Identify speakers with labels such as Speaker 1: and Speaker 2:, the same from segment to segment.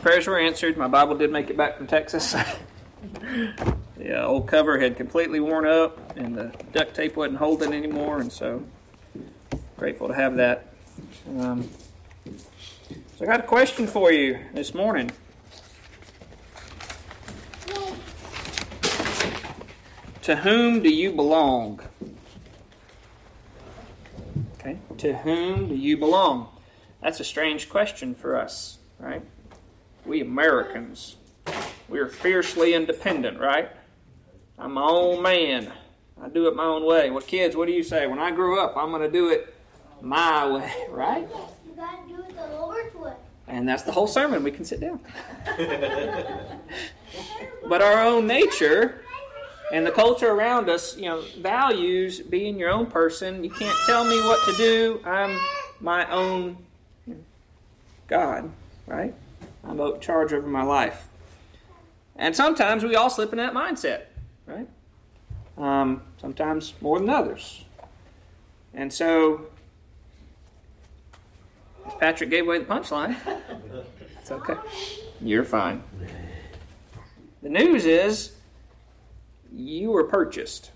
Speaker 1: prayers were answered. My Bible did make it back from Texas. the uh, old cover had completely worn up, and the duct tape wasn't holding anymore, and so grateful to have that. Um, so I got a question for you this morning. To whom do you belong? Okay, to whom do you belong? That's a strange question for us, right? We Americans, we are fiercely independent, right? I'm my own man. I do it my own way. Well, kids, what do you say? When I grow up, I'm going to do it my way, right?
Speaker 2: You got to do it the Lord's way.
Speaker 1: And that's the whole sermon. We can sit down. but our own nature and the culture around us, you know, values being your own person. You can't tell me what to do. I'm my own God, right? I'm in charge over my life. And sometimes we all slip in that mindset, right? Um, sometimes more than others. And so, Patrick gave away the punchline. It's okay. You're fine. The news is you were purchased.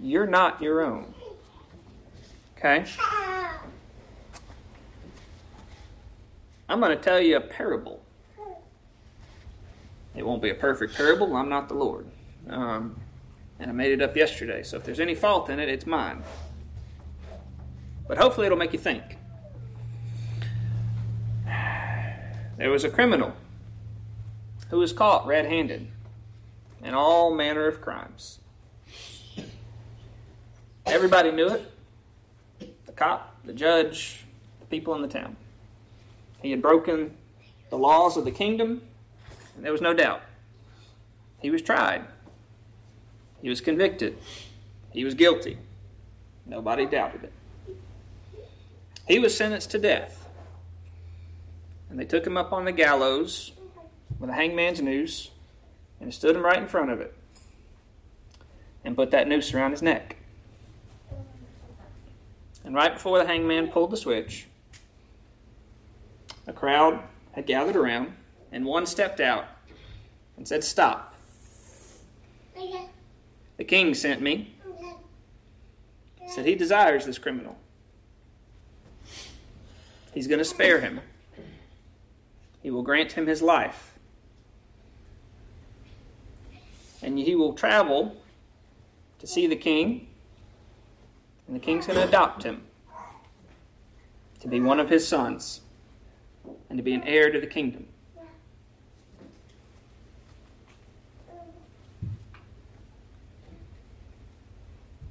Speaker 1: You're not your own. Okay? I'm going to tell you a parable. It won't be a perfect parable. I'm not the Lord. Um, and I made it up yesterday. So if there's any fault in it, it's mine. But hopefully it'll make you think. There was a criminal who was caught red handed in all manner of crimes. Everybody knew it the cop, the judge, the people in the town. He had broken the laws of the kingdom, and there was no doubt. He was tried, he was convicted, he was guilty. Nobody doubted it. He was sentenced to death. And they took him up on the gallows with a hangman's noose and stood him right in front of it and put that noose around his neck. And right before the hangman pulled the switch, a crowd had gathered around, and one stepped out and said, Stop. The king sent me. Said he desires this criminal. He's going to spare him. He will grant him his life. And he will travel to see the king, and the king's going to adopt him to be one of his sons and to be an heir to the kingdom.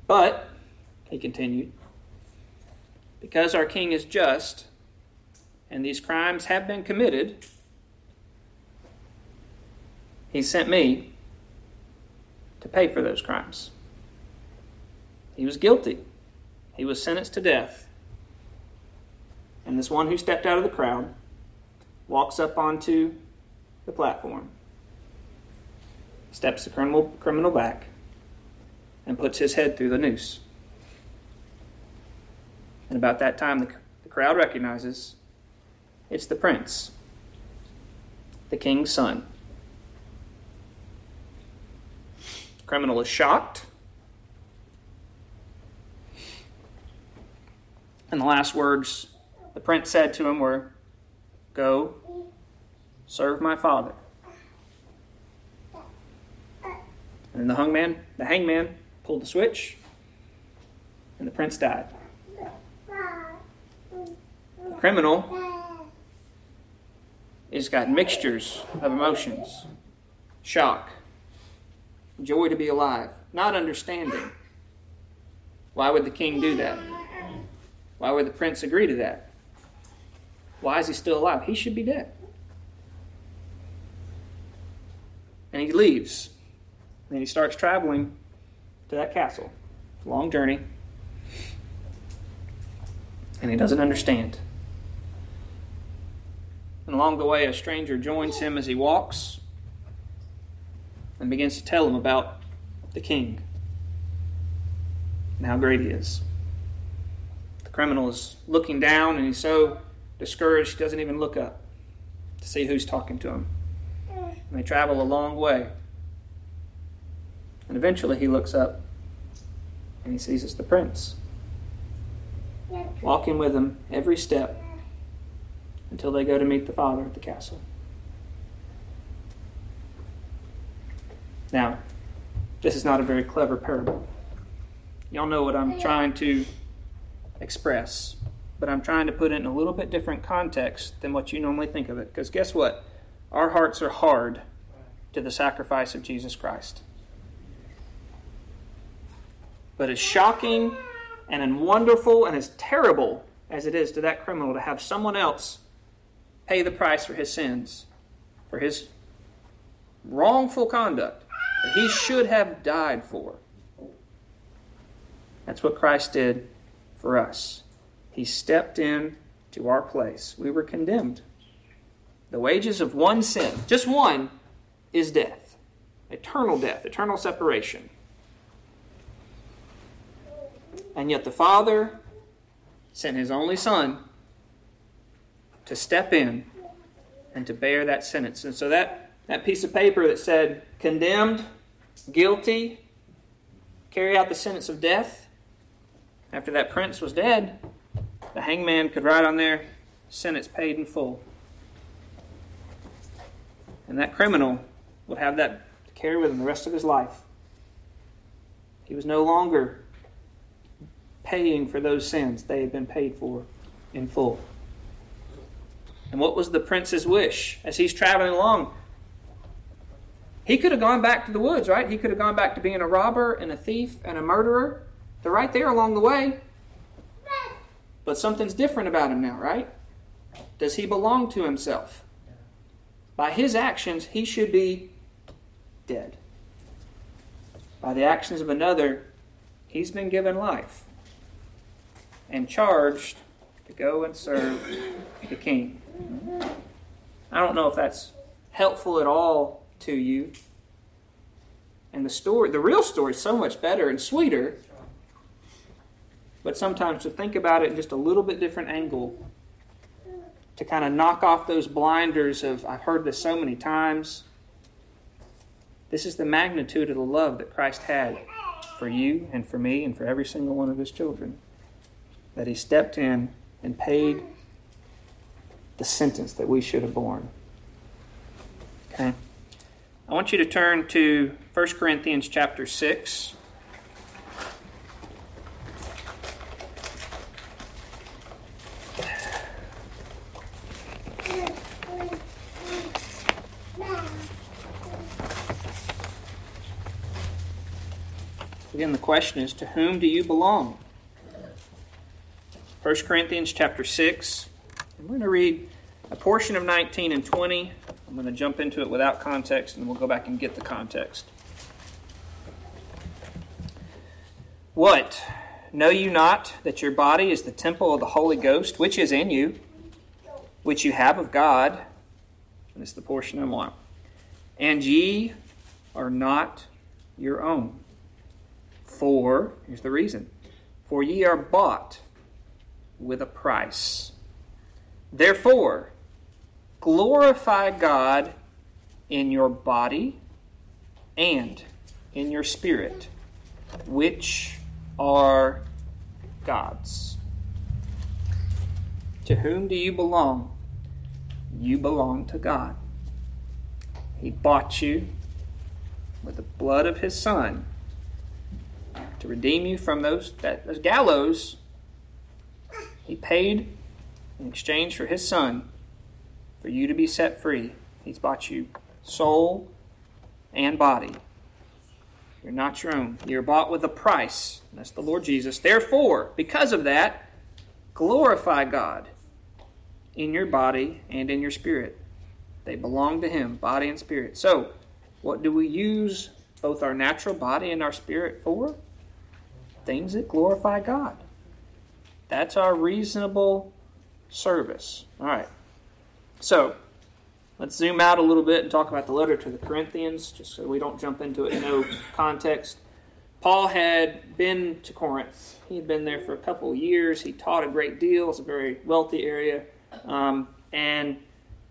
Speaker 1: But, he continued, because our king is just, and these crimes have been committed, he sent me to pay for those crimes. He was guilty. He was sentenced to death. And this one who stepped out of the crowd walks up onto the platform, steps the criminal, criminal back, and puts his head through the noose. And about that time, the, the crowd recognizes it's the prince, the king's son. The criminal is shocked. And the last words the prince said to him were, Go, serve my father. And the hangman, the hangman pulled the switch, and the prince died. The criminal has got mixtures of emotions shock, joy to be alive, not understanding. Why would the king do that? Why would the prince agree to that? Why is he still alive? He should be dead. And he leaves. And he starts traveling to that castle. Long journey. And he doesn't understand. And along the way, a stranger joins him as he walks and begins to tell him about the king and how great he is. The criminal is looking down and he's so discouraged, doesn't even look up. to see who's talking to him. And they travel a long way. And eventually he looks up and he sees it's the prince. Walking with him every step until they go to meet the father at the castle. Now, this is not a very clever parable. Y'all know what I'm trying to express, but I'm trying to put it in a little bit different context than what you normally think of it. Because guess what? Our hearts are hard to the sacrifice of Jesus Christ. But as shocking and as wonderful and as terrible as it is to that criminal to have someone else pay the price for his sins, for his wrongful conduct that he should have died for. That's what Christ did for us. He stepped in to our place. We were condemned. The wages of one sin, just one, is death eternal death, eternal separation. And yet the Father sent His only Son to step in and to bear that sentence. And so that, that piece of paper that said condemned, guilty, carry out the sentence of death, after that prince was dead, the hangman could write on there, sentence paid in full. And that criminal would have that to carry with him the rest of his life. He was no longer paying for those sins, they had been paid for in full. And what was the prince's wish as he's traveling along? He could have gone back to the woods, right? He could have gone back to being a robber and a thief and a murderer. They're right there along the way. But something's different about him now, right? Does he belong to himself? By his actions, he should be dead. By the actions of another, he's been given life and charged to go and serve the king. I don't know if that's helpful at all to you. And the story, the real story, is so much better and sweeter. But sometimes to think about it in just a little bit different angle, to kind of knock off those blinders of, I've heard this so many times. This is the magnitude of the love that Christ had for you and for me and for every single one of his children. That he stepped in and paid the sentence that we should have borne. Okay? I want you to turn to 1 Corinthians chapter 6. Again, the question is to whom do you belong? 1 Corinthians chapter 6. I'm going to read a portion of 19 and 20. I'm going to jump into it without context and we'll go back and get the context. What? Know you not that your body is the temple of the Holy Ghost, which is in you, which you have of God? And is the portion I want. And ye are not your own. For, here's the reason, for ye are bought with a price. Therefore, glorify God in your body and in your spirit, which are God's. To whom do you belong? You belong to God. He bought you with the blood of his Son to redeem you from those, that, those gallows. He paid in exchange for his son for you to be set free. He's bought you soul and body. You're not your own. You're bought with a price. That's the Lord Jesus. Therefore, because of that, glorify God in your body and in your spirit. They belong to Him, body and spirit. So, what do we use both our natural body and our spirit for? Things that glorify God. That's our reasonable service. All right. So, let's zoom out a little bit and talk about the letter to the Corinthians, just so we don't jump into it in no context. Paul had been to Corinth. He had been there for a couple of years. He taught a great deal. It's a very wealthy area. Um, and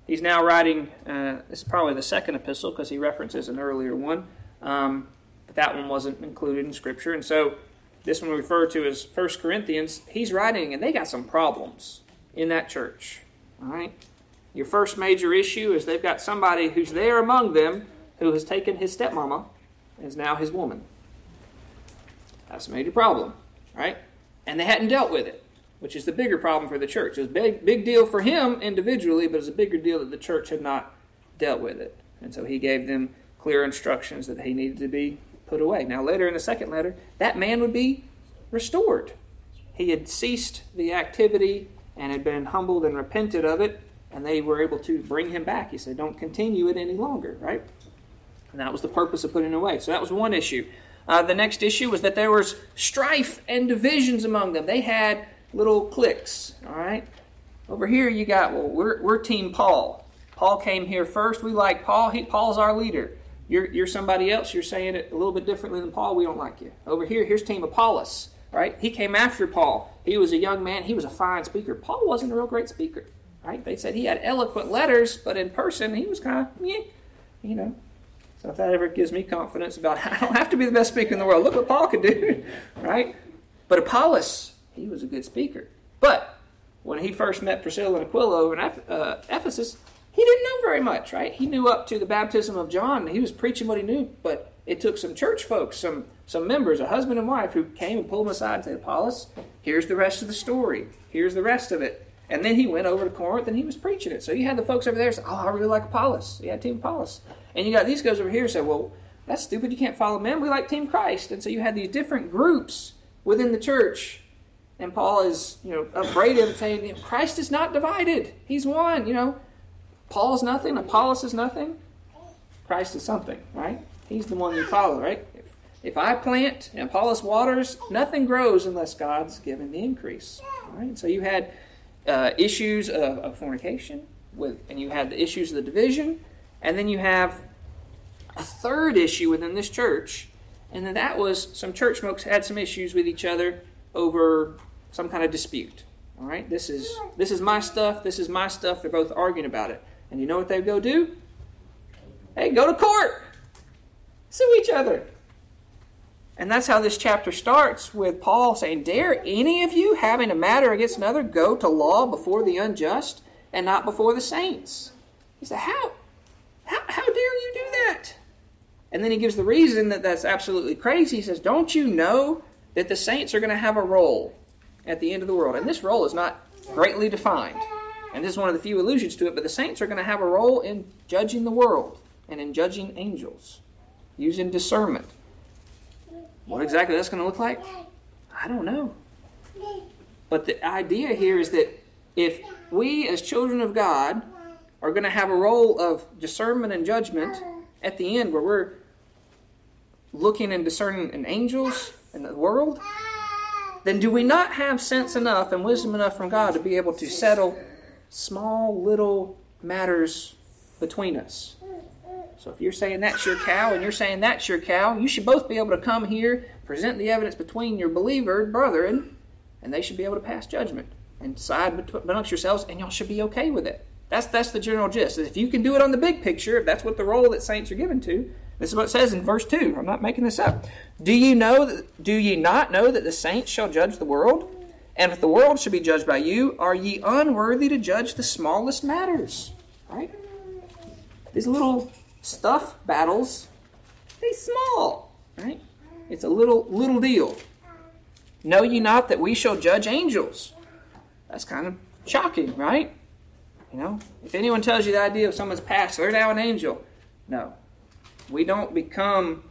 Speaker 1: he's now writing, uh, this is probably the second epistle because he references an earlier one, um, but that one wasn't included in Scripture. And so this one we refer to as First Corinthians. He's writing, and they got some problems in that church. All right? Your first major issue is they've got somebody who's there among them who has taken his stepmama and is now his woman. That's a major problem, right? And they hadn't dealt with it, which is the bigger problem for the church. It was a big, big deal for him individually, but it's a bigger deal that the church had not dealt with it. And so he gave them clear instructions that he needed to be put away. Now, later in the second letter, that man would be restored. He had ceased the activity and had been humbled and repented of it, and they were able to bring him back. He said, Don't continue it any longer, right? And that was the purpose of putting away. So that was one issue. Uh, the next issue was that there was strife and divisions among them. They had little cliques, all right? Over here you got, well, we're, we're Team Paul. Paul came here first. We like Paul. He, Paul's our leader. You're, you're somebody else. You're saying it a little bit differently than Paul. We don't like you. Over here, here's Team Apollos, right? He came after Paul. He was a young man. He was a fine speaker. Paul wasn't a real great speaker, right? They said he had eloquent letters, but in person, he was kind of, you know, so if that ever gives me confidence about I don't have to be the best speaker in the world. Look what Paul could do, right? But Apollos, he was a good speaker. But when he first met Priscilla and Aquila over in uh, Ephesus, he didn't know very much, right? He knew up to the baptism of John. He was preaching what he knew, but it took some church folks, some some members, a husband and wife, who came and pulled him aside and said, Apollos, here's the rest of the story. Here's the rest of it. And then he went over to Corinth and he was preaching it. So you had the folks over there say, Oh, I really like Apollos. You had Team Apollos. And you got these guys over here say, Well, that's stupid. You can't follow men. We like Team Christ. And so you had these different groups within the church. And Paul is, you know, upbraiding saying, Christ is not divided. He's one. You know, Paul's nothing. Apollos is nothing. Christ is something, right? He's the one you follow, right? If, if I plant and Apollos waters, nothing grows unless God's given the increase. Right? So you had uh, issues of, of, fornication, with, and you had the issues of the division, and then you have a third issue within this church, and then that was some church folks had some issues with each other over some kind of dispute. All right, this is this is my stuff. This is my stuff. They're both arguing about it, and you know what they go do? Hey, go to court, sue each other. And that's how this chapter starts with Paul saying, Dare any of you, having a matter against another, go to law before the unjust and not before the saints? He said, How? How, how dare you do that? And then he gives the reason that that's absolutely crazy. He says, Don't you know that the saints are going to have a role at the end of the world? And this role is not greatly defined. And this is one of the few allusions to it, but the saints are going to have a role in judging the world and in judging angels, using discernment. What exactly that's going to look like? I don't know. But the idea here is that if we, as children of God, are going to have a role of discernment and judgment at the end where we're looking and discerning in angels and the world, then do we not have sense enough and wisdom enough from God to be able to settle small little matters between us? So if you're saying that's your cow and you're saying that's your cow, you should both be able to come here, present the evidence between your believer brethren, and they should be able to pass judgment and decide amongst yourselves, and y'all should be okay with it. That's that's the general gist. If you can do it on the big picture, if that's what the role that saints are given to, this is what it says in verse two. I'm not making this up. Do you know do ye not know that the saints shall judge the world? And if the world should be judged by you, are ye unworthy to judge the smallest matters? Right? These little stuff battles, they small, right? It's a little little deal. Know ye not that we shall judge angels? That's kind of shocking, right? You know, if anyone tells you the idea of someone's past, they're now an angel. No, we don't become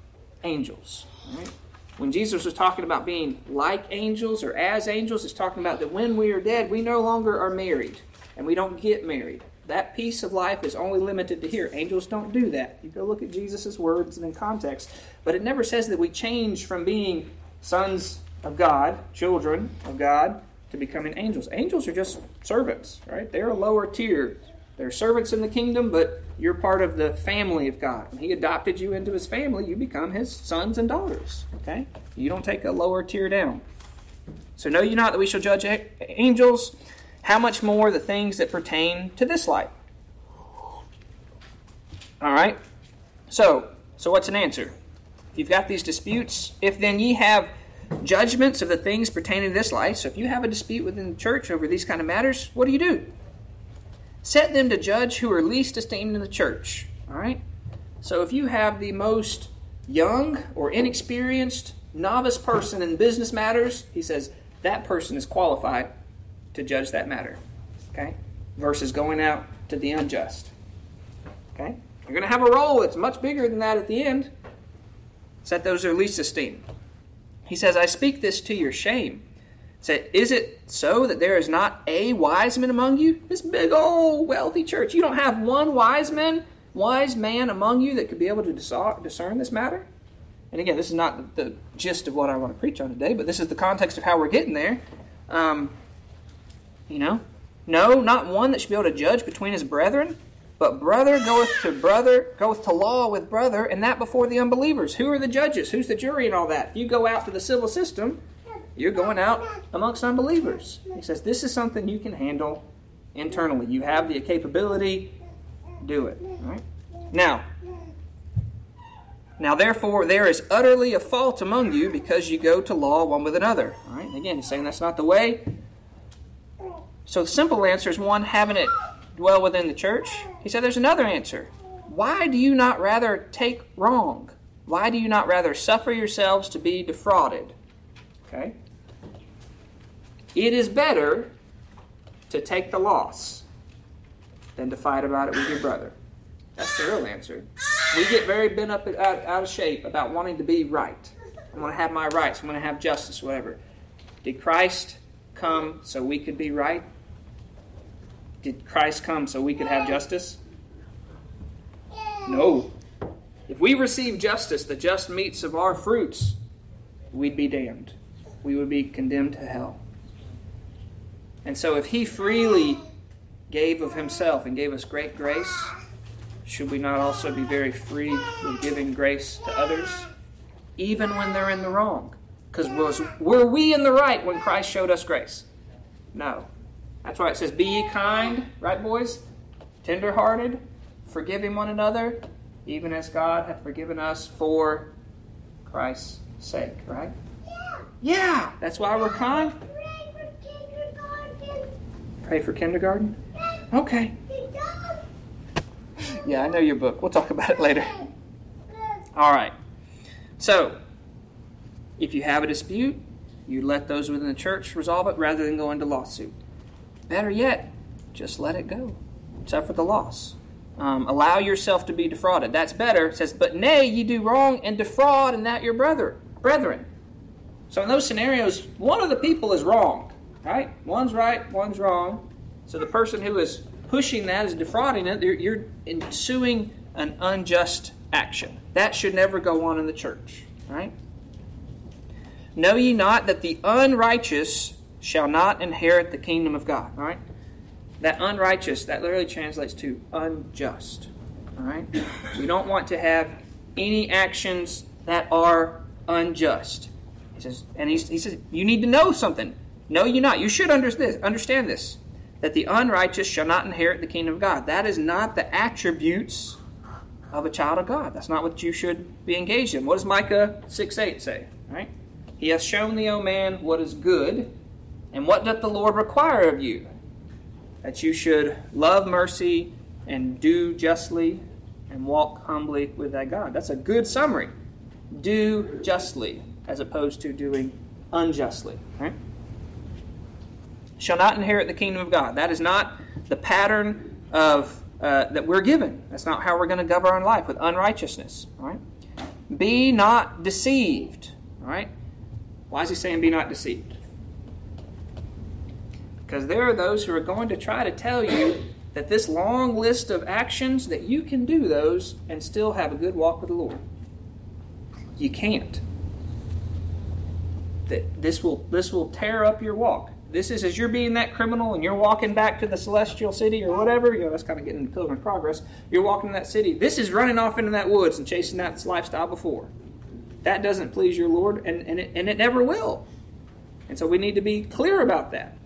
Speaker 1: angels. Right? When Jesus was talking about being like angels or as angels, it's talking about that when we are dead, we no longer are married and we don't get married that piece of life is only limited to here. Angels don't do that. You go look at Jesus' words and in context. But it never says that we change from being sons of God, children of God, to becoming angels. Angels are just servants, right? They're a lower tier. They're servants in the kingdom, but you're part of the family of God. When He adopted you into His family, you become His sons and daughters, okay? You don't take a lower tier down. So know you not that we shall judge angels how much more the things that pertain to this life? All right. So, so what's an answer? If you've got these disputes, if then ye have judgments of the things pertaining to this life. So if you have a dispute within the church over these kind of matters, what do you do? Set them to judge who are least esteemed in the church. All right? So if you have the most young or inexperienced novice person in business matters, he says that person is qualified to judge that matter. Okay? Versus going out to the unjust. Okay? You're going to have a role that's much bigger than that at the end. Set those who are least esteemed. He says, I speak this to your shame. Say, is it so that there is not a wise man among you? This big old wealthy church. You don't have one wise man, wise man among you that could be able to discern this matter? And again, this is not the gist of what I want to preach on today, but this is the context of how we're getting there. Um, you know, no, not one that should be able to judge between his brethren. But brother goeth to brother, goeth to law with brother, and that before the unbelievers. Who are the judges? Who's the jury and all that? If you go out to the civil system, you're going out amongst unbelievers. He says this is something you can handle internally. You have the capability, do it. Right? Now, now therefore there is utterly a fault among you because you go to law one with another. All right? Again, he's saying that's not the way. So the simple answer is one, having it dwell within the church? He said there's another answer. Why do you not rather take wrong? Why do you not rather suffer yourselves to be defrauded? Okay? It is better to take the loss than to fight about it with your brother. That's the real answer. We get very bent up out, out of shape about wanting to be right. I want to have my rights. I want to have justice, whatever. Did Christ come so we could be right? Did Christ come so we could have justice? No. If we receive justice, the just meats of our fruits, we'd be damned. We would be condemned to hell. And so, if He freely gave of Himself and gave us great grace, should we not also be very free with giving grace to others, even when they're in the wrong? Because was were we in the right when Christ showed us grace? No. That's why it says, Be ye kind, right, boys? Tenderhearted, forgiving one another, even as God hath forgiven us for Christ's sake, right? Yeah. Yeah, that's why we're kind. Pray for kindergarten? Okay. Yeah, I know your book. We'll talk about it later. All right. So, if you have a dispute, you let those within the church resolve it rather than go into lawsuit. Better yet, just let it go. Suffer the loss. Um, allow yourself to be defrauded. That's better. It says, but nay, ye do wrong and defraud, and that your brother, brethren. So in those scenarios, one of the people is wrong, right? One's right, one's wrong. So the person who is pushing that is defrauding it. You're, you're ensuing an unjust action. That should never go on in the church, right? Know ye not that the unrighteous shall not inherit the kingdom of God. Right? That unrighteous, that literally translates to unjust. Right? We don't want to have any actions that are unjust. He says, and he, he says, you need to know something. No, you not. You should understand this. That the unrighteous shall not inherit the kingdom of God. That is not the attributes of a child of God. That's not what you should be engaged in. What does Micah 6 8 say? Right? He hath shown thee, O man, what is good, and what doth the Lord require of you? That you should love mercy and do justly and walk humbly with thy God. That's a good summary. Do justly as opposed to doing unjustly. Right? Shall not inherit the kingdom of God. That is not the pattern of uh, that we're given. That's not how we're going to govern our life with unrighteousness. Right? Be not deceived. All right? Why is he saying be not deceived? Because there are those who are going to try to tell you that this long list of actions, that you can do those and still have a good walk with the Lord. You can't. That this will this will tear up your walk. This is as you're being that criminal and you're walking back to the celestial city or whatever, you know, that's kind of getting into Pilgrim's progress. You're walking in that city. This is running off into that woods and chasing that lifestyle before. That doesn't please your Lord, and, and, it, and it never will. And so we need to be clear about that.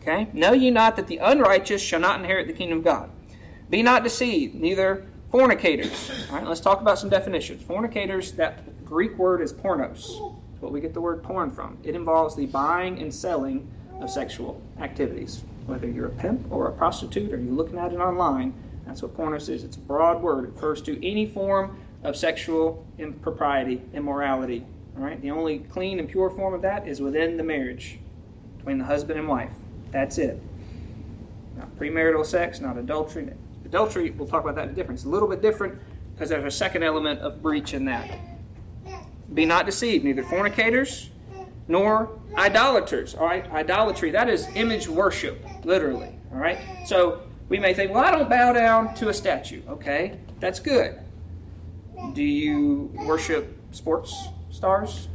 Speaker 1: Okay? Know ye not that the unrighteous shall not inherit the kingdom of God? Be not deceived, neither Fornicators. All right, let's talk about some definitions. Fornicators, that Greek word is pornos. What we get the word porn from. It involves the buying and selling of sexual activities. Whether you're a pimp or a prostitute or you're looking at it online, that's what pornos is. It's a broad word. It refers to any form of sexual impropriety, immorality. All right, the only clean and pure form of that is within the marriage between the husband and wife. That's it. Not premarital sex, not adultery. Adultery, we'll talk about that in difference. a little bit different because there's a second element of breach in that. Be not deceived, neither fornicators nor idolaters. All right, idolatry, that is image worship, literally. All right, so we may think, well, I don't bow down to a statue. Okay, that's good. Do you worship sports stars?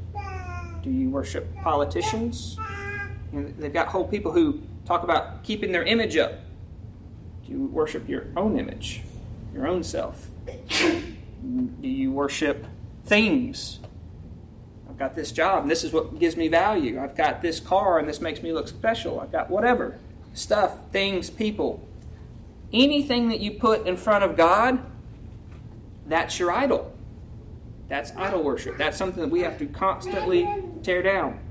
Speaker 1: Do you worship politicians? And they've got whole people who talk about keeping their image up. Do you worship your own image, your own self? Do you worship things? I've got this job and this is what gives me value. I've got this car and this makes me look special. I've got whatever stuff, things, people. Anything that you put in front of God, that's your idol. That's idol worship. That's something that we have to constantly tear down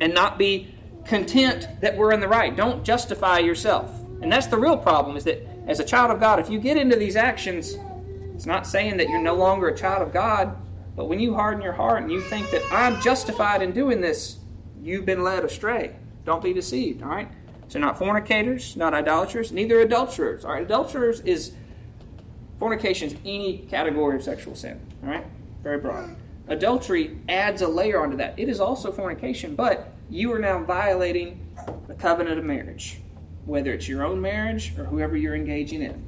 Speaker 1: and not be content that we're in the right. Don't justify yourself. And that's the real problem is that as a child of God, if you get into these actions, it's not saying that you're no longer a child of God, but when you harden your heart and you think that I'm justified in doing this, you've been led astray. Don't be deceived, all right? So not fornicators, not idolaters, neither adulterers. All right, adulterers is fornication is any category of sexual sin, all right? Very broad. Adultery adds a layer onto that. It is also fornication, but you are now violating the covenant of marriage whether it's your own marriage or whoever you're engaging in.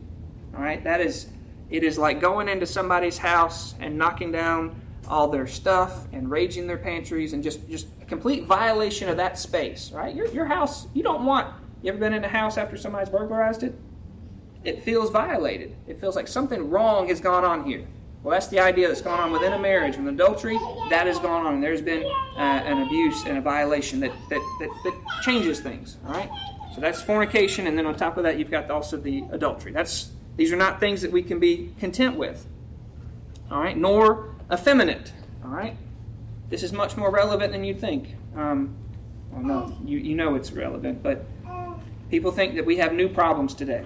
Speaker 1: All right, that is, it is like going into somebody's house and knocking down all their stuff and raging their pantries and just just a complete violation of that space. Right, your your house. You don't want. You ever been in a house after somebody's burglarized it? It feels violated. It feels like something wrong has gone on here. Well, that's the idea that's gone on within a marriage. With adultery, that has gone on. There's been uh, an abuse and a violation that, that, that, that changes things. All right? So that's fornication, and then on top of that, you've got also the adultery. That's these are not things that we can be content with. All right, nor effeminate. All right, this is much more relevant than you'd think. Um, well, no, you you know it's relevant, but people think that we have new problems today.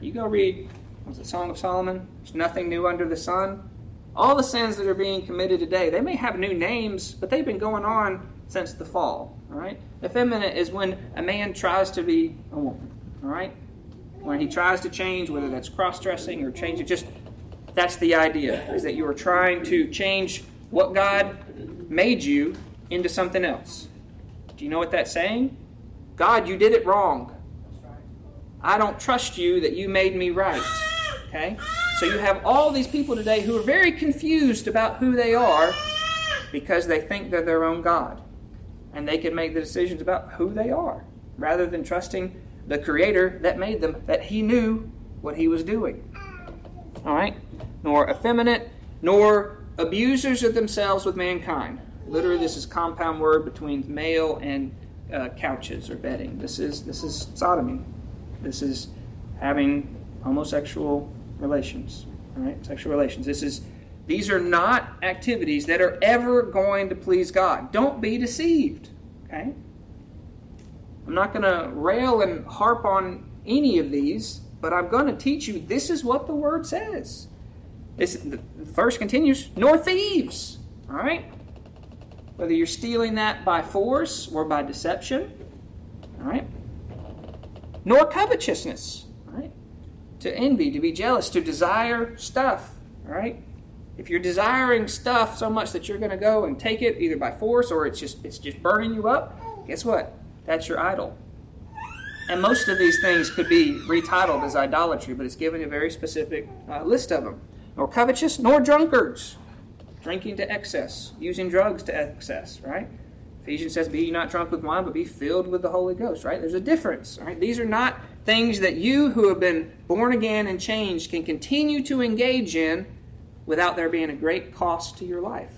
Speaker 1: You go read was it Song of Solomon? There's nothing new under the sun. All the sins that are being committed today, they may have new names, but they've been going on since the fall. All right. Effeminate is when a man tries to be a woman. All right. When he tries to change, whether that's cross-dressing or changing, just that's the idea is that you are trying to change what God made you into something else. Do you know what that's saying? God, you did it wrong. I don't trust you that you made me right. Okay? So you have all these people today who are very confused about who they are because they think they're their own God and they can make the decisions about who they are rather than trusting the creator that made them that he knew what he was doing all right nor effeminate nor abusers of themselves with mankind literally this is compound word between male and uh, couches or bedding this is this is sodomy this is having homosexual relations right sexual relations this is these are not activities that are ever going to please God. Don't be deceived. Okay? I'm not going to rail and harp on any of these, but I'm going to teach you this is what the word says. This, the verse continues, nor thieves. All right? Whether you're stealing that by force or by deception. All right? Nor covetousness. All right? To envy, to be jealous, to desire stuff. All right? If you're desiring stuff so much that you're going to go and take it either by force or it's just it's just burning you up, guess what? That's your idol. And most of these things could be retitled as idolatry, but it's given a very specific uh, list of them. Nor covetous, nor drunkards, drinking to excess, using drugs to excess, right? Ephesians says, Be not drunk with wine, but be filled with the Holy Ghost, right? There's a difference, right? These are not things that you who have been born again and changed can continue to engage in without there being a great cost to your life.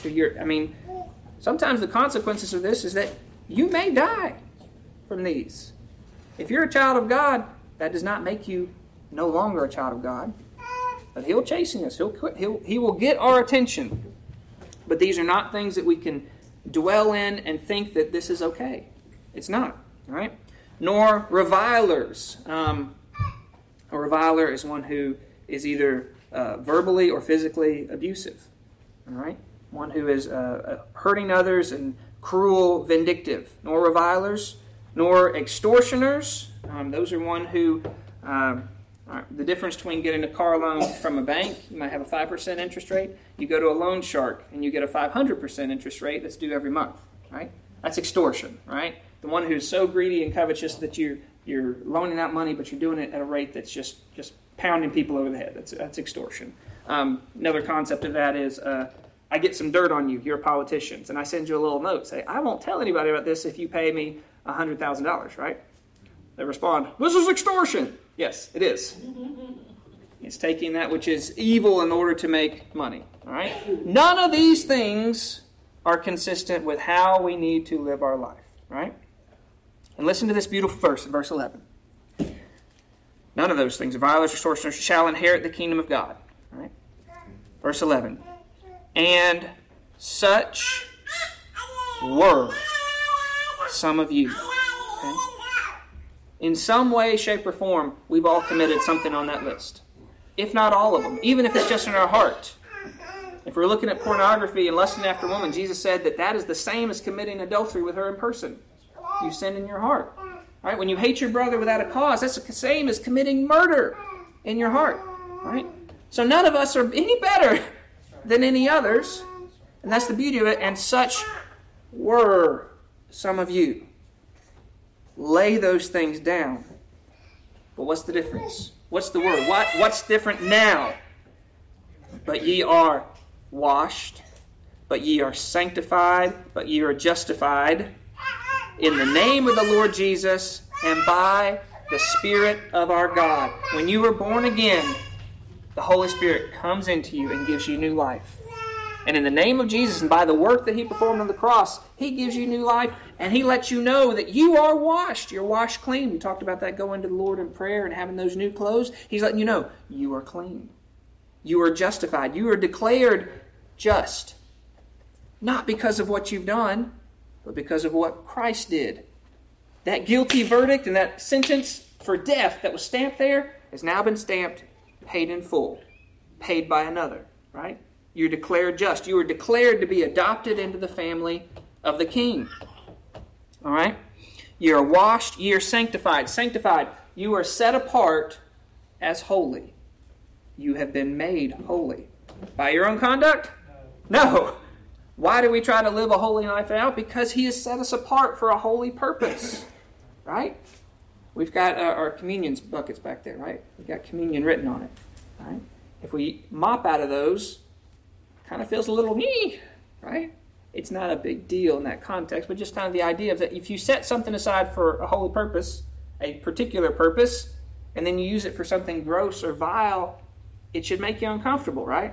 Speaker 1: To your, I mean, sometimes the consequences of this is that you may die from these. If you're a child of God, that does not make you no longer a child of God. But he'll chasing us. He'll, quit. he'll, he will get our attention. But these are not things that we can dwell in and think that this is okay. It's not. Right? Nor revilers. Um, a reviler is one who is either uh, verbally or physically abusive. All right? One who is uh, uh hurting others and cruel, vindictive. Nor revilers, nor extortioners. Um, those are one who. Um, the difference between getting a car loan from a bank, you might have a 5% interest rate. You go to a loan shark and you get a 500% interest rate that's due every month, right? That's extortion, right? The one who's so greedy and covetous that you're, you're loaning out money, but you're doing it at a rate that's just just pounding people over the head. That's that's extortion. Um, another concept of that is uh, I get some dirt on you. You're politicians, and I send you a little note say I won't tell anybody about this if you pay me hundred thousand dollars, right? They respond, "This is extortion." Yes, it is. It's taking that which is evil in order to make money. All right. None of these things are consistent with how we need to live our life. Right. And listen to this beautiful verse in verse 11. None of those things, violence or sorcerers, shall inherit the kingdom of God. Right? Verse 11. And such were some of you. Okay? In some way, shape, or form, we've all committed something on that list. If not all of them, even if it's just in our heart. If we're looking at pornography and lusting after women, Jesus said that that is the same as committing adultery with her in person. You sin in your heart. Right? When you hate your brother without a cause, that's the same as committing murder in your heart. Right? So none of us are any better than any others. And that's the beauty of it. And such were some of you. Lay those things down. But what's the difference? What's the word? What, what's different now? But ye are washed, but ye are sanctified, but ye are justified in the name of the Lord Jesus and by the Spirit of our God. When you were born again, the Holy Spirit comes into you and gives you new life. And in the name of Jesus and by the work that He performed on the cross, He gives you new life and He lets you know that you are washed. You're washed clean. We talked about that going to the Lord in prayer and having those new clothes. He's letting you know you are clean. You are justified. You are declared just. Not because of what you've done, but because of what Christ did. That guilty verdict and that sentence for death that was stamped there has now been stamped, paid in full, paid by another, right? You're declared just. You are declared to be adopted into the family of the King. All right? You are washed, you are sanctified. Sanctified, you are set apart as holy. You have been made holy. By your own conduct? No. Why do we try to live a holy life out? Because He has set us apart for a holy purpose, right? We've got uh, our communion buckets back there, right? We've got communion written on it, right? If we mop out of those, kind of feels a little me, right? It's not a big deal in that context, but just kind of the idea of that if you set something aside for a holy purpose, a particular purpose, and then you use it for something gross or vile, it should make you uncomfortable, right?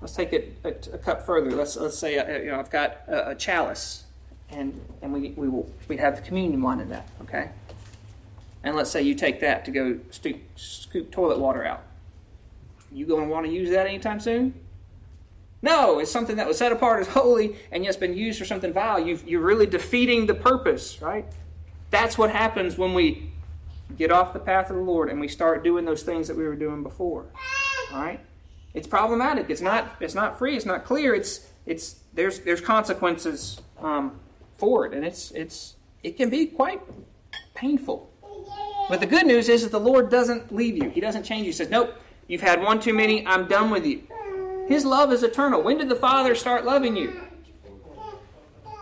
Speaker 1: Let's take it a, a cup further. Let's let's say uh, you know I've got a, a, chalice, and and we we will we have the communion wine in that. Okay. And let's say you take that to go scoop toilet water out. You going to want to use that anytime soon? No, it's something that was set apart as holy and yet has been used for something vile. you you're really defeating the purpose, right? That's what happens when we get off the path of the Lord and we start doing those things that we were doing before. All right? it's problematic. It's not it's not free. It's not clear. It's it's there's there's consequences um, for it, and it's it's it can be quite painful. But the good news is that the Lord doesn't leave you. He doesn't change you. He says, "Nope, you've had one too many. I'm done with you." His love is eternal. When did the Father start loving you?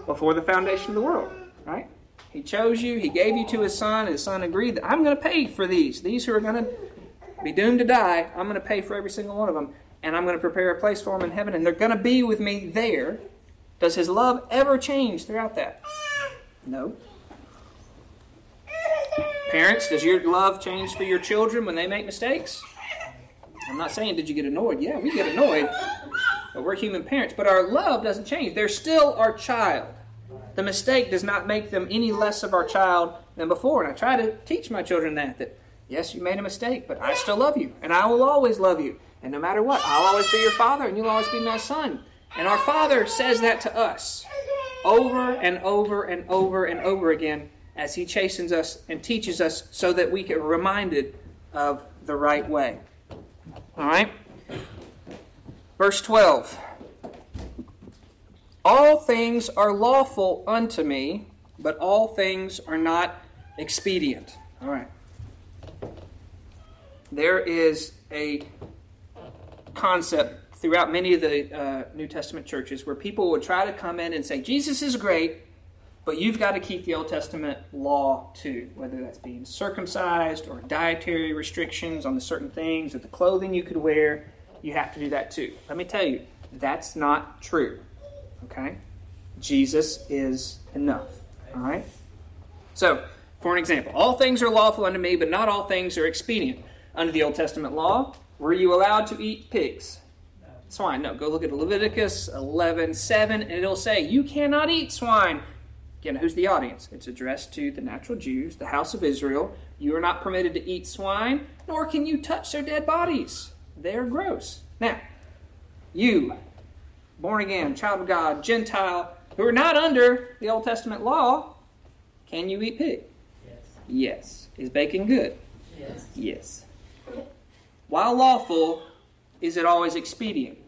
Speaker 1: Before the foundation of the world, right? He chose you. He gave you to His Son. And His Son agreed that I'm going to pay for these. These who are going to be doomed to die, I'm going to pay for every single one of them and I'm going to prepare a place for them in heaven, and they're going to be with me there. Does his love ever change throughout that? No. Parents, does your love change for your children when they make mistakes? I'm not saying did you get annoyed. Yeah, we get annoyed. But we're human parents. But our love doesn't change. They're still our child. The mistake does not make them any less of our child than before. And I try to teach my children that that yes, you made a mistake, but I still love you, and I will always love you. And no matter what, I'll always be your father and you'll always be my son. And our Father says that to us over and over and over and over again as He chastens us and teaches us so that we get reminded of the right way. All right? Verse 12 All things are lawful unto me, but all things are not expedient. All right. There is a concept throughout many of the uh, New Testament churches where people would try to come in and say, Jesus is great, but you've got to keep the Old Testament law too, whether that's being circumcised or dietary restrictions on the certain things or the clothing you could wear. You have to do that too. Let me tell you, that's not true. Okay? Jesus is enough. All right? So, for an example, all things are lawful unto me, but not all things are expedient. Under the Old Testament law, were you allowed to eat pigs? Swine. No, go look at Leviticus 11 7, and it'll say, You cannot eat swine. Again, who's the audience? It's addressed to the natural Jews, the house of Israel. You are not permitted to eat swine, nor can you touch their dead bodies. They are gross. Now, you, born again, child of God, Gentile, who are not under the Old Testament law, can you eat pig?
Speaker 3: Yes.
Speaker 1: Yes. Is bacon good?
Speaker 3: Yes.
Speaker 1: Yes. While lawful, is it always expedient?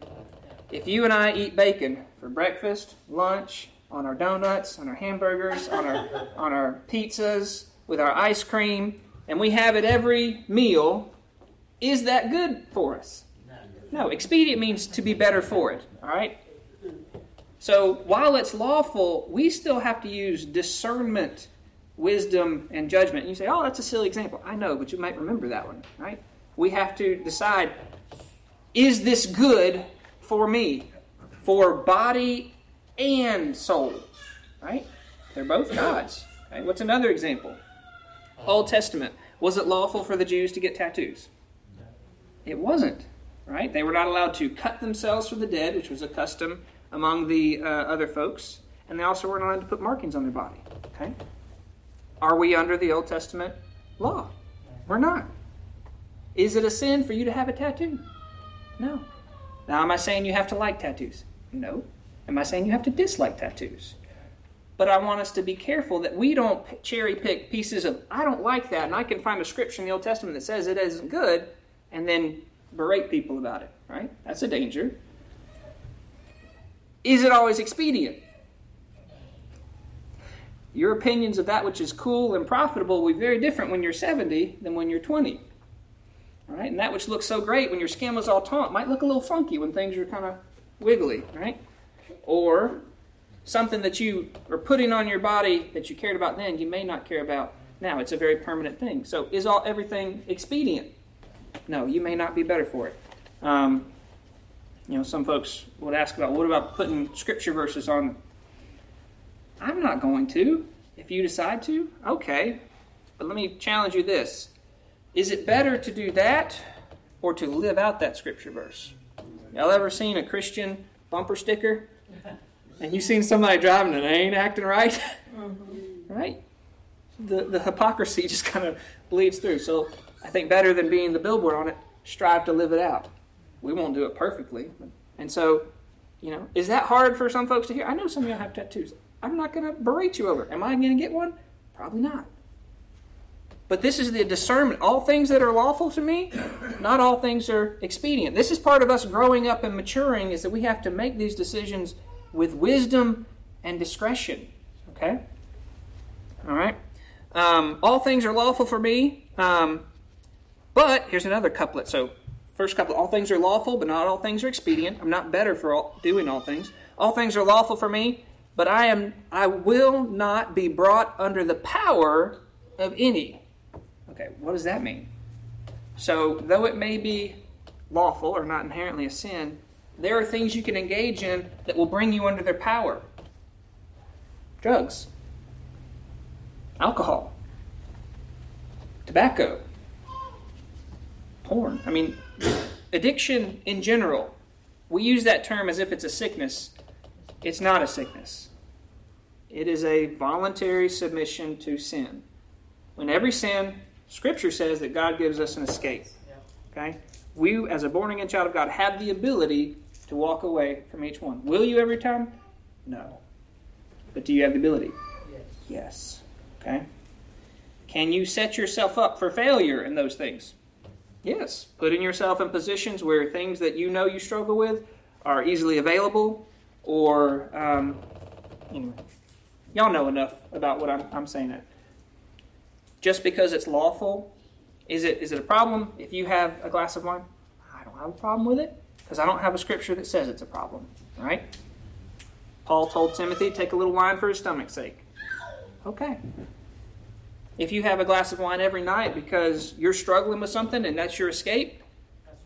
Speaker 1: If you and I eat bacon for breakfast, lunch, on our donuts, on our hamburgers, on our on our pizzas, with our ice cream, and we have it every meal, is that good for us? No, expedient means to be better for it. All right? So while it's lawful, we still have to use discernment, wisdom, and judgment. And you say, oh, that's a silly example. I know, but you might remember that one, right? We have to decide is this good for me? For body and soul, right? They're both God's. Okay? What's another example? Old Testament. Was it lawful for the Jews to get tattoos? It wasn't, right? They were not allowed to cut themselves for the dead, which was a custom among the uh, other folks, and they also weren't allowed to put markings on their body. Okay? Are we under the Old Testament law? We're not. Is it a sin for you to have a tattoo? No. Now, am I saying you have to like tattoos? No. Am I saying you have to dislike tattoos? But I want us to be careful that we don't cherry pick pieces of, I don't like that, and I can find a scripture in the Old Testament that says it isn't good, and then berate people about it, right? That's a danger. Is it always expedient? Your opinions of that which is cool and profitable will be very different when you're 70 than when you're 20. All right? And that which looks so great when your skin was all taut might look a little funky when things are kind of wiggly, right? Or something that you are putting on your body that you cared about then, you may not care about now. It's a very permanent thing. So is all everything expedient? No, you may not be better for it. Um, you know, some folks would ask about what about putting scripture verses on? I'm not going to. If you decide to, okay. But let me challenge you this. Is it better to do that or to live out that scripture verse? Y'all ever seen a Christian bumper sticker? And you seen somebody driving and they ain't acting right? Mm-hmm. Right? The, the hypocrisy just kind of bleeds through. So I think better than being the billboard on it, strive to live it out. We won't do it perfectly. And so, you know, is that hard for some folks to hear? I know some of y'all have tattoos. I'm not going to berate you over it. Am I going to get one? Probably not. But this is the discernment. All things that are lawful to me, not all things are expedient. This is part of us growing up and maturing, is that we have to make these decisions with wisdom and discretion. Okay? All right? Um, all things are lawful for me. Um, but here's another couplet. So, first couplet all things are lawful, but not all things are expedient. I'm not better for all, doing all things. All things are lawful for me, but I am I will not be brought under the power of any. Okay, what does that mean? So, though it may be lawful or not inherently a sin, there are things you can engage in that will bring you under their power drugs, alcohol, tobacco, porn. I mean, addiction in general. We use that term as if it's a sickness. It's not a sickness, it is a voluntary submission to sin. When every sin Scripture says that God gives us an escape. Okay? We, as a born again child of God, have the ability to walk away from each one. Will you every time? No. But do you have the ability?
Speaker 3: Yes.
Speaker 1: Yes. Okay. Can you set yourself up for failure in those things? Yes. Putting yourself in positions where things that you know you struggle with are easily available, or um, anyway, y'all know enough about what I'm, I'm saying. That just because it's lawful, is it is it a problem if you have a glass of wine? I don't have a problem with it because I don't have a scripture that says it's a problem, right? Paul told Timothy, take a little wine for his stomach's sake. Okay. If you have a glass of wine every night because you're struggling with something and that's your escape,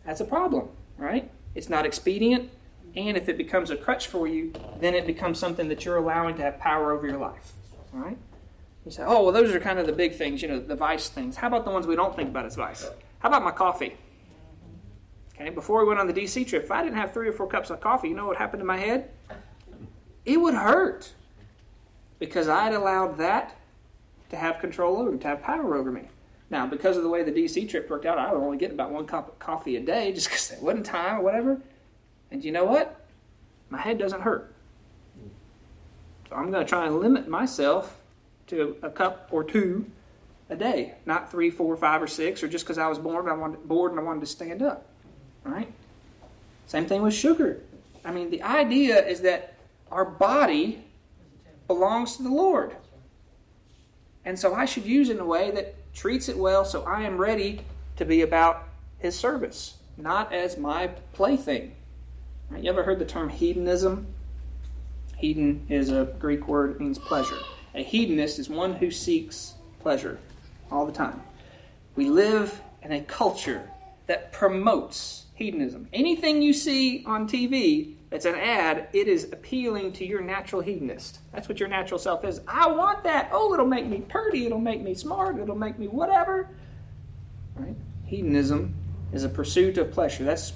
Speaker 1: that's a problem, right? It's not expedient. And if it becomes a crutch for you, then it becomes something that you're allowing to have power over your life, right? You say, oh, well, those are kind of the big things, you know, the vice things. How about the ones we don't think about as vice? How about my coffee? Okay, before we went on the DC trip, if I didn't have three or four cups of coffee, you know what happened to my head? It would hurt because I'd allowed that to have control over me, to have power over me. Now, because of the way the DC trip worked out, I was only getting about one cup of coffee a day just because there wasn't time or whatever. And you know what? My head doesn't hurt. So I'm going to try and limit myself to a cup or two a day, not three, four, five, or six, or just because I was bored and I wanted bored and I wanted to stand up. Right? Same thing with sugar. I mean, the idea is that our body belongs to the Lord. And so I should use it in a way that treats it well so I am ready to be about His service, not as my plaything. Right? You ever heard the term hedonism? Hedon is a Greek word, it means pleasure. A hedonist is one who seeks pleasure all the time. We live in a culture that promotes hedonism. Anything you see on TV that's an ad, it is appealing to your natural hedonist. That's what your natural self is. I want that. Oh, it'll make me pretty, it'll make me smart, it'll make me whatever. Right? Hedonism is a pursuit of pleasure. That's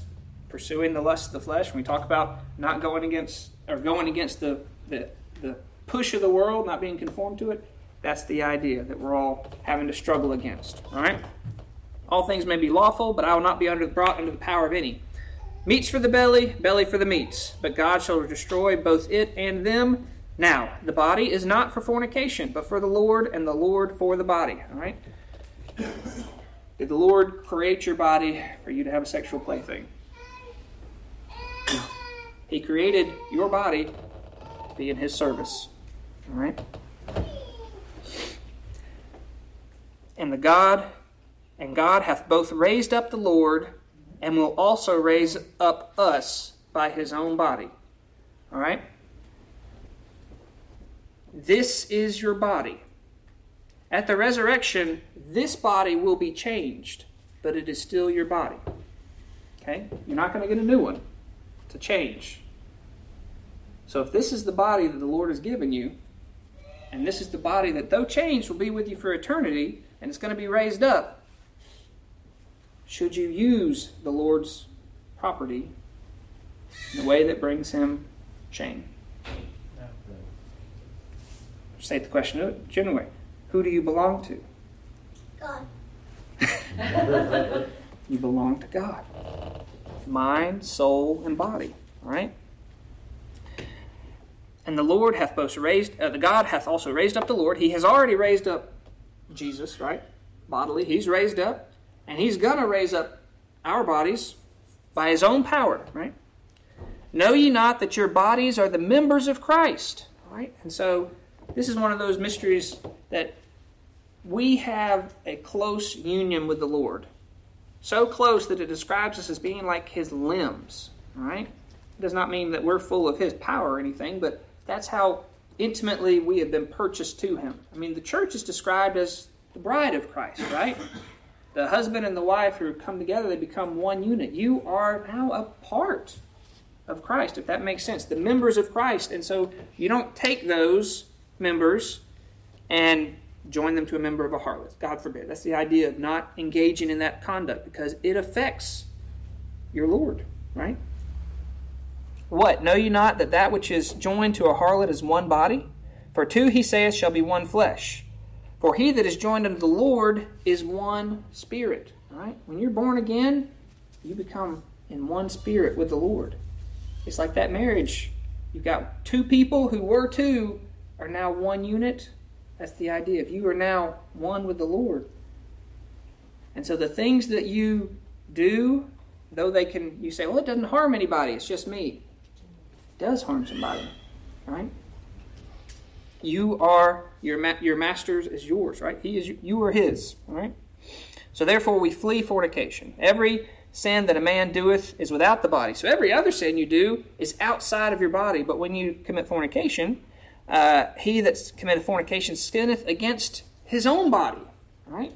Speaker 1: pursuing the lust of the flesh. When we talk about not going against or going against the, the, the push of the world, not being conformed to it, that's the idea that we're all having to struggle against. All right? All things may be lawful, but I will not be under, brought under the power of any. Meats for the belly, belly for the meats, but God shall destroy both it and them. Now, the body is not for fornication, but for the Lord, and the Lord for the body. All right? Did the Lord create your body for you to have a sexual plaything? He created your body to be in His service. All right? And the God, and God hath both raised up the Lord and will also raise up us by his own body. All right? This is your body. At the resurrection, this body will be changed, but it is still your body. Okay? You're not going to get a new one. A change. So if this is the body that the Lord has given you, and this is the body that, though changed, will be with you for eternity, and it's going to be raised up, should you use the Lord's property in a way that brings him shame? State the question of it, generally. Who do you belong to?
Speaker 2: God.
Speaker 1: You belong to God. Mind, soul, and body. All right? And the Lord hath both raised, uh, the God hath also raised up the Lord. He has already raised up Jesus, right? Bodily. He's raised up. And He's going to raise up our bodies by His own power, right? Know ye not that your bodies are the members of Christ? Right? And so this is one of those mysteries that we have a close union with the Lord. So close that it describes us as being like his limbs. right? It does not mean that we're full of his power or anything, but that's how intimately we have been purchased to him. I mean, the church is described as the bride of Christ, right? The husband and the wife who come together, they become one unit. You are now a part of Christ, if that makes sense. The members of Christ. And so you don't take those members and join them to a member of a harlot. God forbid. That's the idea of not engaging in that conduct because it affects your Lord, right? What? Know you not that that which is joined to a harlot is one body? For two, he saith, shall be one flesh. For he that is joined unto the Lord is one spirit. All right? When you're born again, You become in one spirit with the Lord. It's like that marriage. You've got two people who were two are now one unit. That's the idea. If you are now one with the Lord. And so the things that you do, though they can, you say, well, it doesn't harm anybody, it's just me. It does harm somebody, right? You are your ma- your master's is yours, right? He is you are his, right? So therefore we flee fornication. Every sin that a man doeth is without the body. So every other sin you do is outside of your body. But when you commit fornication, uh, he that committeth fornication sinneth against his own body, right?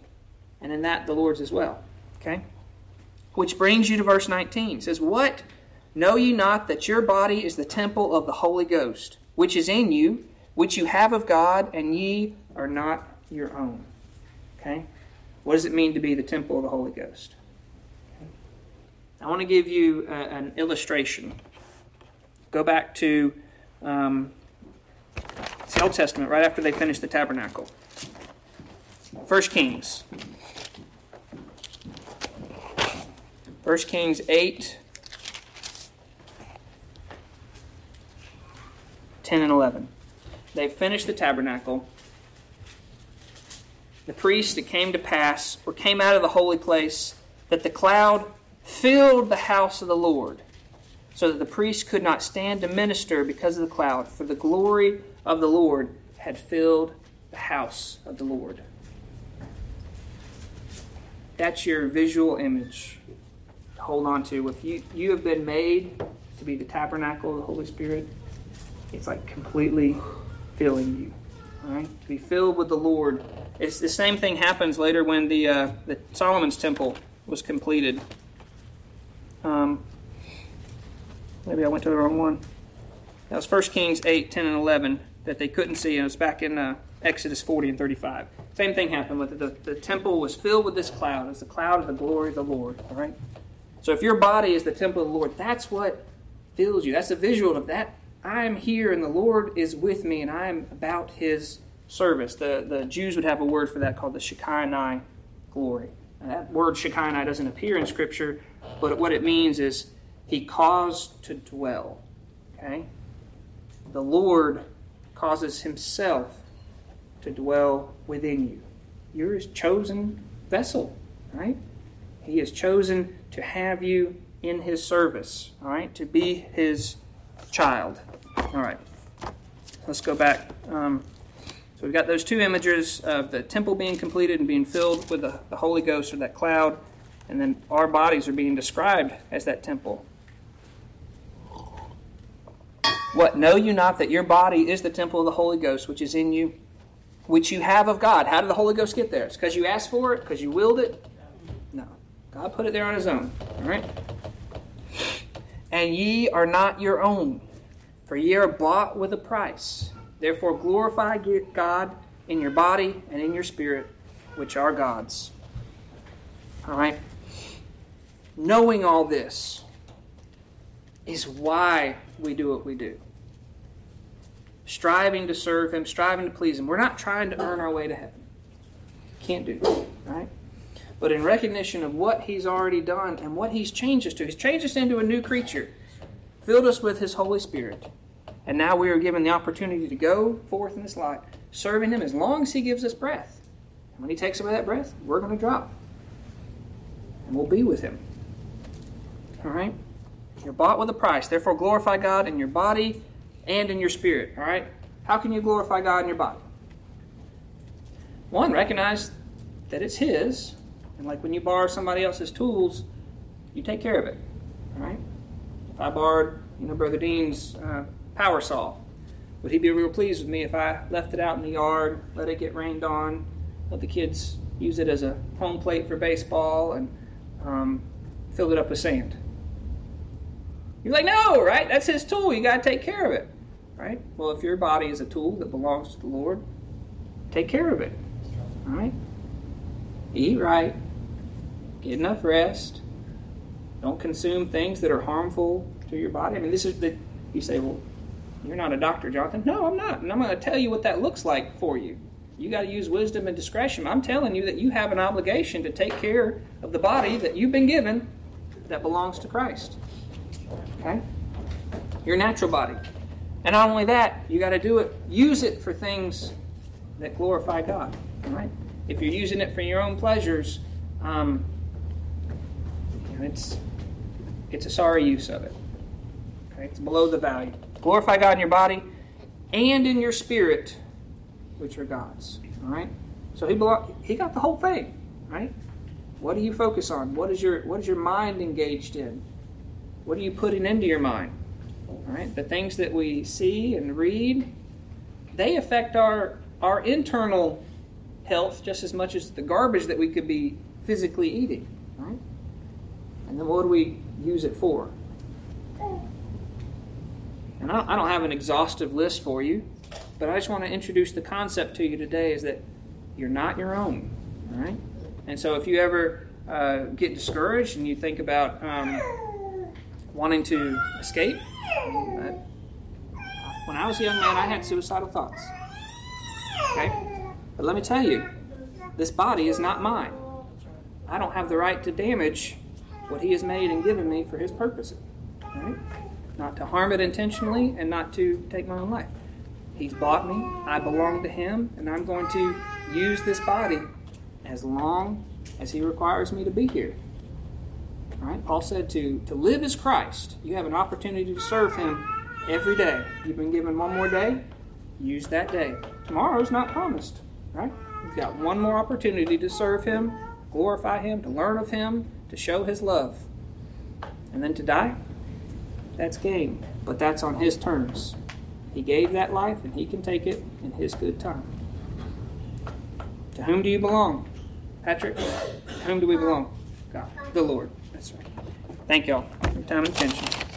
Speaker 1: And in that the Lord's as well. Okay? Which brings you to verse 19. It says, What? Know ye not that your body is the temple of the Holy Ghost, which is in you, which you have of God, and ye are not your own. Okay? What does it mean to be the temple of the Holy Ghost? I want to give you a, an illustration. Go back to um, the Old Testament, right after they finished the tabernacle. First Kings. 1 Kings 8, 10 and 11 they finished the tabernacle, the priests that came to pass or came out of the holy place, that the cloud filled the house of the Lord, so that the priests could not stand to minister because of the cloud, for the glory of the Lord had filled the house of the Lord. That's your visual image to hold on to. If you, you have been made to be the tabernacle of the Holy Spirit, it's like completely filling you. All right, to be filled with the Lord. It's the same thing happens later when the uh, the Solomon's temple was completed. Um, maybe I went to the wrong one. That was 1 Kings 8, 10, and 11 that they couldn't see. And it was back in uh, Exodus 40 and 35. Same thing happened with it. The, the temple was filled with this cloud. It's the cloud of the glory of the Lord. All right? So if your body is the temple of the Lord, that's what fills you. That's a visual of that I'm here and the Lord is with me and I'm about his service. The, the Jews would have a word for that called the Shekinah glory. Now, that word Shekinah doesn't appear in Scripture, but what it means is he caused to dwell. Okay? The Lord causes himself to dwell within you. You're his chosen vessel, right? He has chosen to have you in his service, all right? To be his child. All right, let's go back. Um, so we've got those two images of the temple being completed and being filled with the, the Holy Ghost or that cloud, and then our bodies are being described as that temple. What? Know you not that your body is the temple of the Holy Ghost, which is in you, which you have of God? How did the Holy Ghost get there? It's because you asked for it? Because you willed it? No. God put it there on His own. All right? And ye are not your own for ye are bought with a price. Therefore glorify God in your body and in your spirit, which are God's. All right? Knowing all this is why we do what we do. Striving to serve Him, striving to please Him. We're not trying to earn our way to heaven. Can't do that, right? But in recognition of what He's already done and what He's changed us to, He's changed us into a new creature, filled us with His Holy Spirit. And now we are given the opportunity to go forth in this life, serving Him as long as He gives us breath. And when He takes away that breath, we're going to drop. And we'll be with Him. All right? You're bought with a price. Therefore, glorify God in your body and in your spirit. All right? How can you glorify God in your body? One, recognize that it's His. And like when you borrow somebody else's tools, you take care of it. All right? If I borrowed, you know, Brother Dean's uh, power saw. Would he be real pleased with me if I left it out in the yard, let it get rained on, let the kids use it as a home plate for baseball, and um, filled it up with sand? You're like, no, right? That's his tool. You got to take care of it, right? Well, if your body is a tool that belongs to the Lord, take care of it, all right? Eat right, get enough rest, don't consume things that are harmful to your body. I mean, this is the, you say, well, you're not a doctor, Jonathan. No, I'm not. And I'm going to tell you what that looks like for you. You got to use wisdom and discretion. I'm telling you that you have an obligation to take care of the body that you've been given that belongs to Christ. Okay? Your natural body. And not only that, you got to do it, use it for things that glorify God. All right? If you're using it for your own pleasures, um, it's it's a sorry use of it. Okay? It's below the value. Glorify God in your body and in your spirit, which are God's. All right. So he belong, he got the whole thing. Right. What do you focus on? What is your what is your mind engaged in? What are you putting into your mind? All right. The things that we see and read, they affect our our internal health just as much as the garbage that we could be physically eating. Right. And then what do we use it for? And I don't have an exhaustive list for you, but I just want to introduce the concept to you today is that you're not your own. All right? And so if you ever uh, get discouraged and you think about um, wanting to escape, uh, when I was a young man, I had suicidal thoughts. Okay? But let me tell you, this body is not mine. I don't have the right to damage what He has made and given me for His purposes. Right? Not to harm it intentionally and not to take my own life. He's bought me, I belong to Him, and I'm going to use this body as long as He requires me to be here. All right? Paul said to, to live as Christ. You have an opportunity to serve Him every day. You've been given one more day, use that day. Tomorrow's not promised. Right? You've got one more opportunity to serve Him, glorify Him, to learn of Him, to show His love. And then to die, that's game. But that's on His terms. He gave that life, and He can take it in His good time. To whom do you belong? Patrick, to whom do we belong? God, the Lord. That's right. Thank y'all for your time and attention.